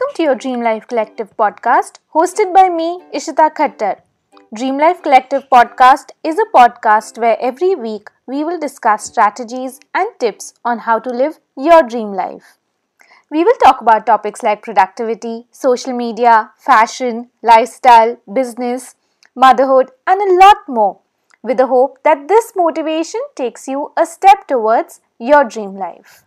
Welcome to your Dream Life Collective podcast, hosted by me, Ishita Khattar. Dream Life Collective podcast is a podcast where every week we will discuss strategies and tips on how to live your dream life. We will talk about topics like productivity, social media, fashion, lifestyle, business, motherhood, and a lot more, with the hope that this motivation takes you a step towards your dream life.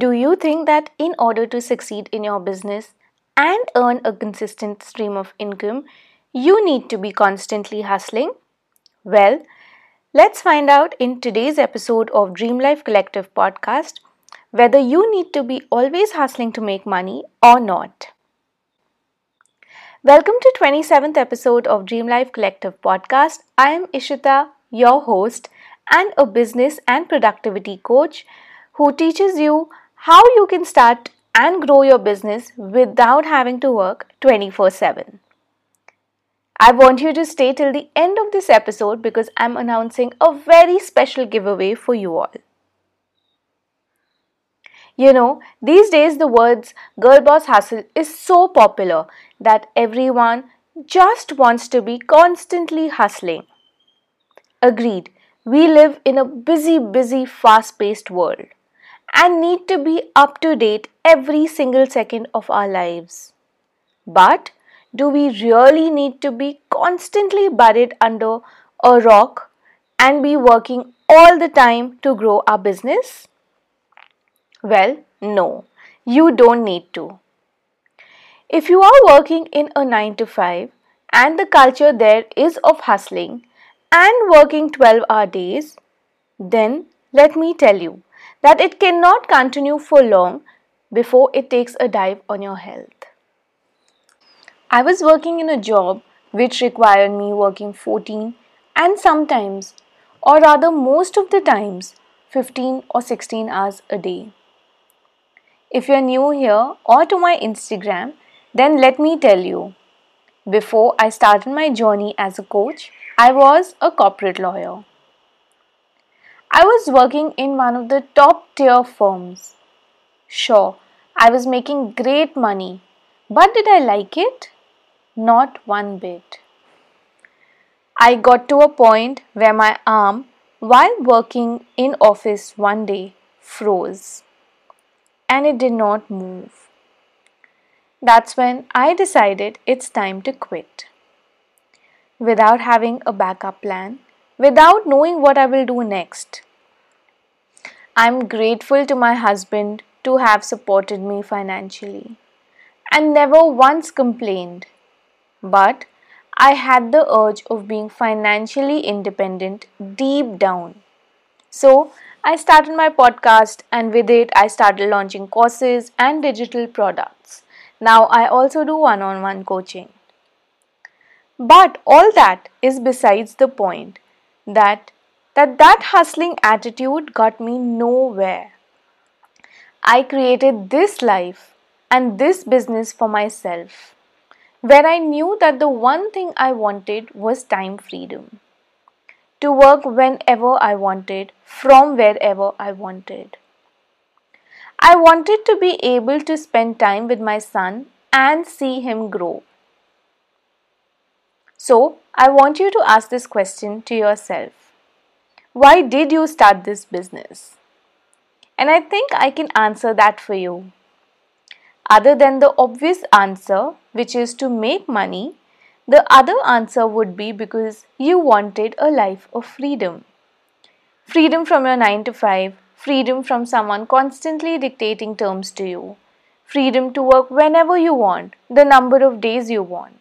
Do you think that in order to succeed in your business and earn a consistent stream of income, you need to be constantly hustling? Well, let's find out in today's episode of Dream Life Collective podcast whether you need to be always hustling to make money or not. Welcome to 27th episode of Dream Life Collective podcast. I am Ishita, your host and a business and productivity coach who teaches you how you can start and grow your business without having to work 24 7. I want you to stay till the end of this episode because I'm announcing a very special giveaway for you all. You know, these days the words girl boss hustle is so popular that everyone just wants to be constantly hustling. Agreed, we live in a busy, busy, fast paced world and need to be up to date every single second of our lives. But do we really need to be constantly buried under a rock and be working all the time to grow our business? Well, no, you don't need to. If you are working in a 9 to 5 and the culture there is of hustling and working 12 hour days, then let me tell you that it cannot continue for long before it takes a dive on your health. I was working in a job which required me working 14 and sometimes, or rather most of the times, 15 or 16 hours a day. If you're new here or to my Instagram, then let me tell you. Before I started my journey as a coach, I was a corporate lawyer. I was working in one of the top tier firms. Sure, I was making great money, but did I like it? Not one bit. I got to a point where my arm, while working in office one day, froze and it did not move. That's when I decided it's time to quit. Without having a backup plan, without knowing what I will do next. I'm grateful to my husband to have supported me financially and never once complained. But I had the urge of being financially independent deep down. So I started my podcast, and with it, I started launching courses and digital products. Now I also do one on one coaching. But all that is besides the point that that that hustling attitude got me nowhere. I created this life and this business for myself, where I knew that the one thing I wanted was time freedom. To work whenever I wanted, from wherever I wanted. I wanted to be able to spend time with my son and see him grow. So, I want you to ask this question to yourself why did you start this business? And I think I can answer that for you. Other than the obvious answer, which is to make money, the other answer would be because you wanted a life of freedom. Freedom from your 9 to 5, freedom from someone constantly dictating terms to you, freedom to work whenever you want, the number of days you want.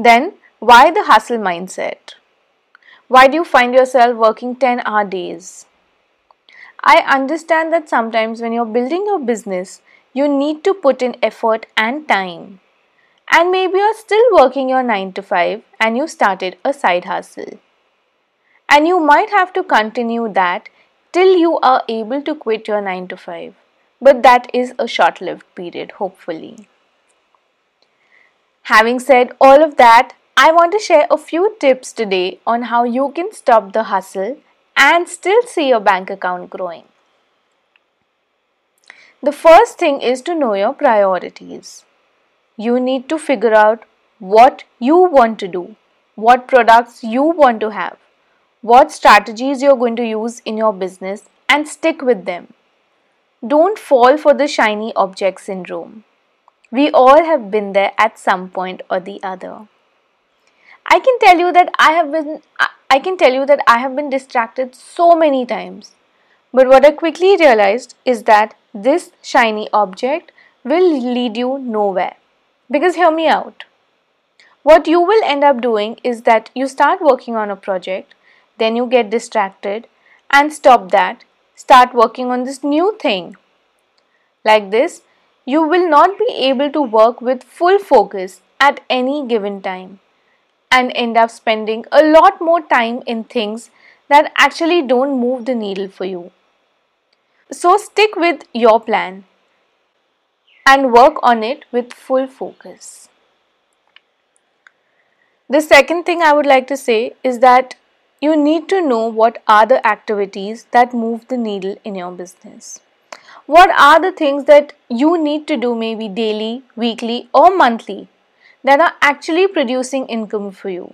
Then, why the hustle mindset? Why do you find yourself working 10 hour days? I understand that sometimes when you're building your business, you need to put in effort and time. And maybe you're still working your 9 to 5 and you started a side hustle. And you might have to continue that till you are able to quit your 9 to 5. But that is a short lived period, hopefully. Having said all of that, I want to share a few tips today on how you can stop the hustle and still see your bank account growing. The first thing is to know your priorities. You need to figure out what you want to do, what products you want to have, what strategies you're going to use in your business, and stick with them. Don't fall for the shiny object syndrome. We all have been there at some point or the other. I can tell you that I have been I can tell you that I have been distracted so many times. But what I quickly realized is that this shiny object will lead you nowhere. Because hear me out. What you will end up doing is that you start working on a project, then you get distracted and stop that, start working on this new thing. Like this, you will not be able to work with full focus at any given time and end up spending a lot more time in things that actually don't move the needle for you. So stick with your plan and work on it with full focus. The second thing I would like to say is that you need to know what are the activities that move the needle in your business. What are the things that you need to do maybe daily, weekly, or monthly that are actually producing income for you?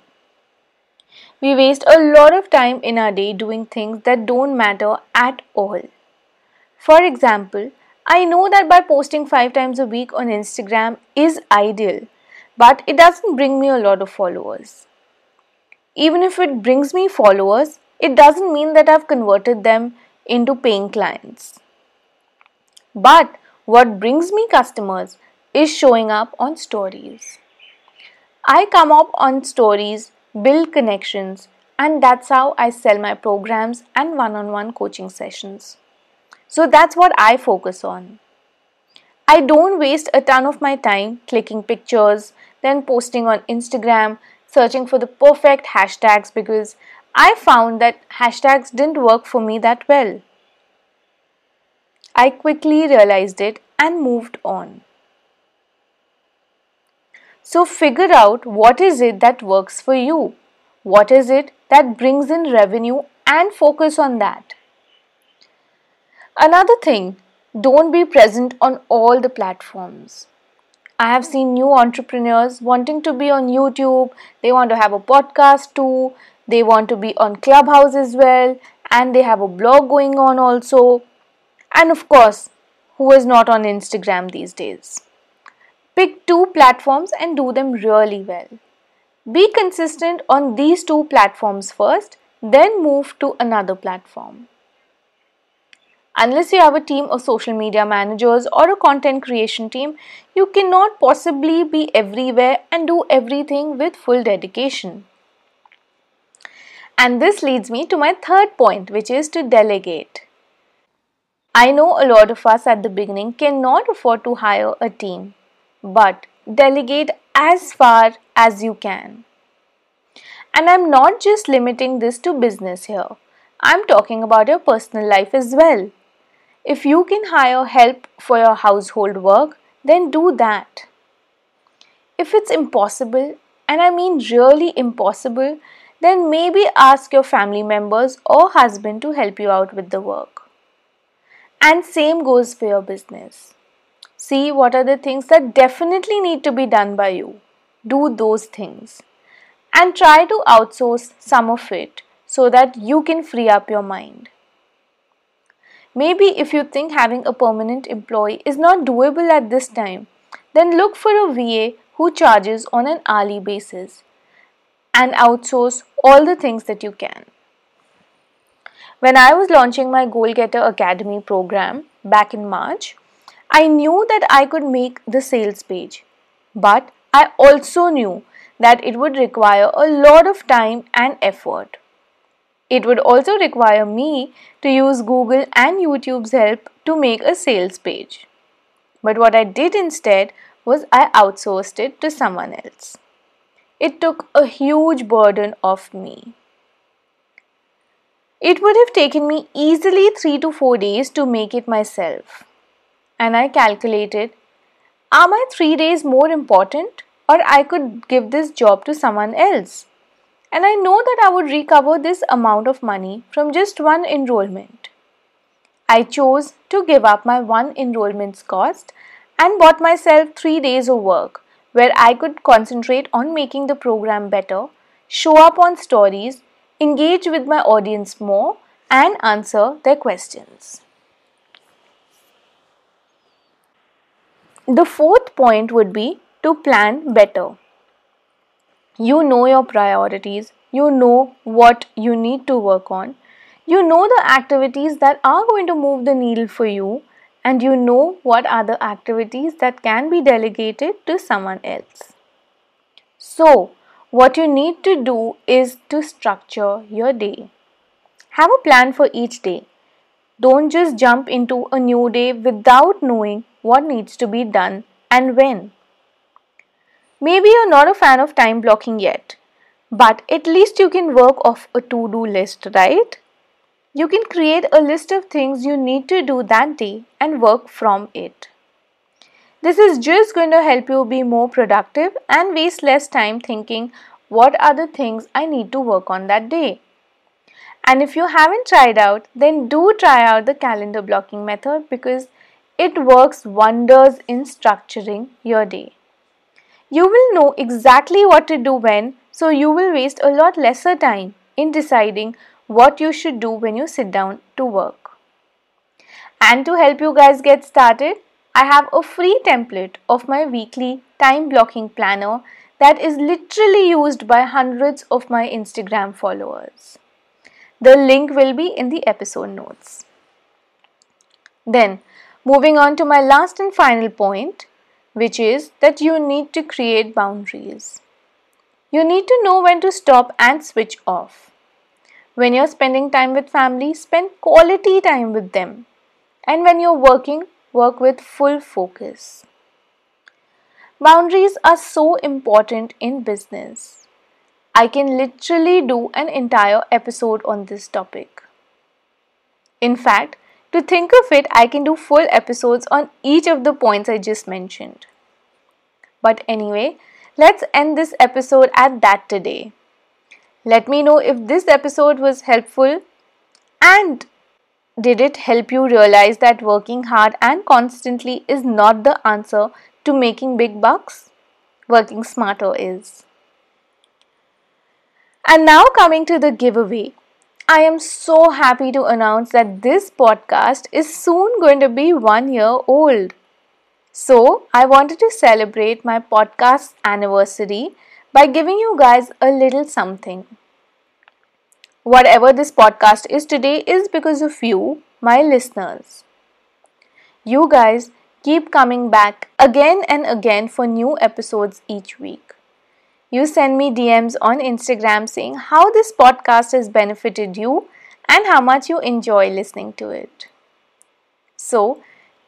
We waste a lot of time in our day doing things that don't matter at all. For example, I know that by posting 5 times a week on Instagram is ideal, but it doesn't bring me a lot of followers. Even if it brings me followers, it doesn't mean that I've converted them into paying clients. But what brings me customers is showing up on stories. I come up on stories, build connections, and that's how I sell my programs and one on one coaching sessions. So that's what I focus on. I don't waste a ton of my time clicking pictures, then posting on Instagram, searching for the perfect hashtags because I found that hashtags didn't work for me that well. I quickly realized it and moved on. So figure out what is it that works for you. What is it that brings in revenue and focus on that. Another thing, don't be present on all the platforms. I have seen new entrepreneurs wanting to be on YouTube, they want to have a podcast too, they want to be on Clubhouse as well, and they have a blog going on also. And of course, who is not on Instagram these days? Pick two platforms and do them really well. Be consistent on these two platforms first, then move to another platform. Unless you have a team of social media managers or a content creation team, you cannot possibly be everywhere and do everything with full dedication. And this leads me to my third point, which is to delegate. I know a lot of us at the beginning cannot afford to hire a team, but delegate as far as you can. And I'm not just limiting this to business here, I'm talking about your personal life as well. If you can hire help for your household work, then do that. If it's impossible, and I mean really impossible, then maybe ask your family members or husband to help you out with the work. And same goes for your business. See what are the things that definitely need to be done by you. Do those things. And try to outsource some of it so that you can free up your mind. Maybe if you think having a permanent employee is not doable at this time, then look for a VA who charges on an hourly basis and outsource all the things that you can. When I was launching my Goal Getter Academy program back in March, I knew that I could make the sales page, but I also knew that it would require a lot of time and effort. It would also require me to use Google and YouTube's help to make a sales page. But what I did instead was I outsourced it to someone else. It took a huge burden off me. It would have taken me easily 3 to 4 days to make it myself. And I calculated are my 3 days more important or I could give this job to someone else. And I know that I would recover this amount of money from just one enrollment. I chose to give up my one enrollment's cost and bought myself three days of work where I could concentrate on making the program better, show up on stories, engage with my audience more, and answer their questions. The fourth point would be to plan better. You know your priorities, you know what you need to work on, you know the activities that are going to move the needle for you, and you know what are the activities that can be delegated to someone else. So, what you need to do is to structure your day. Have a plan for each day. Don't just jump into a new day without knowing what needs to be done and when. Maybe you're not a fan of time blocking yet, but at least you can work off a to do list, right? You can create a list of things you need to do that day and work from it. This is just going to help you be more productive and waste less time thinking what are the things I need to work on that day. And if you haven't tried out, then do try out the calendar blocking method because it works wonders in structuring your day. You will know exactly what to do when, so you will waste a lot lesser time in deciding what you should do when you sit down to work. And to help you guys get started, I have a free template of my weekly time blocking planner that is literally used by hundreds of my Instagram followers. The link will be in the episode notes. Then, Moving on to my last and final point, which is that you need to create boundaries. You need to know when to stop and switch off. When you're spending time with family, spend quality time with them. And when you're working, work with full focus. Boundaries are so important in business. I can literally do an entire episode on this topic. In fact, to think of it, I can do full episodes on each of the points I just mentioned. But anyway, let's end this episode at that today. Let me know if this episode was helpful and did it help you realize that working hard and constantly is not the answer to making big bucks? Working smarter is. And now coming to the giveaway. I am so happy to announce that this podcast is soon going to be one year old. So, I wanted to celebrate my podcast anniversary by giving you guys a little something. Whatever this podcast is today is because of you, my listeners. You guys keep coming back again and again for new episodes each week you send me DMs on Instagram saying how this podcast has benefited you and how much you enjoy listening to it. So,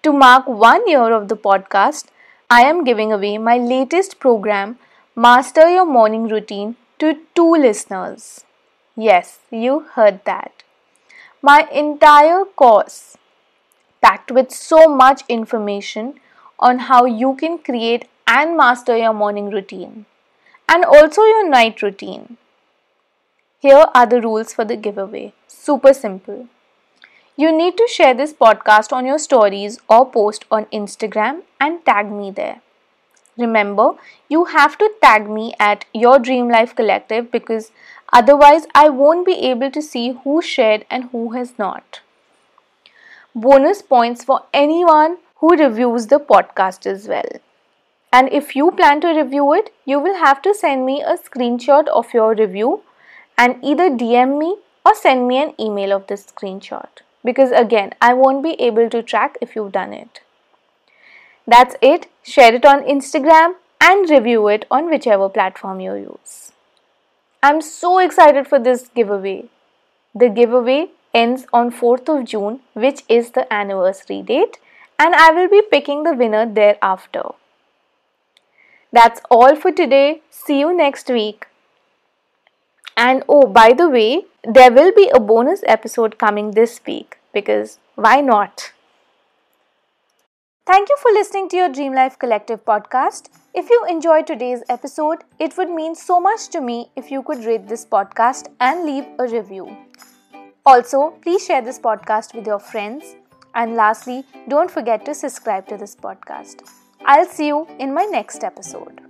to mark one year of the podcast, I am giving away my latest program, Master Your Morning Routine, to two listeners. Yes, you heard that. My entire course, packed with so much information on how you can create and master your morning routine and also your night routine. Here are the rules for the giveaway. Super simple. You need to share this podcast on your stories or post on Instagram and tag me there. Remember, you have to tag me at Your Dream Life Collective because otherwise I won't be able to see who shared and who has not. Bonus points for anyone who reviews the podcast as well. And if you plan to review it, you will have to send me a screenshot of your review and either DM me or send me an email of this screenshot. Because again, I won't be able to track if you've done it. That's it. Share it on Instagram and review it on whichever platform you use. I'm so excited for this giveaway. The giveaway ends on 4th of June, which is the anniversary date, and I will be picking the winner thereafter. That's all for today. See you next week. And oh, by the way, there will be a bonus episode coming this week because why not? Thank you for listening to your Dream Life Collective podcast. If you enjoyed today's episode, it would mean so much to me if you could rate this podcast and leave a review. Also, please share this podcast with your friends. And lastly, don't forget to subscribe to this podcast. I'll see you in my next episode.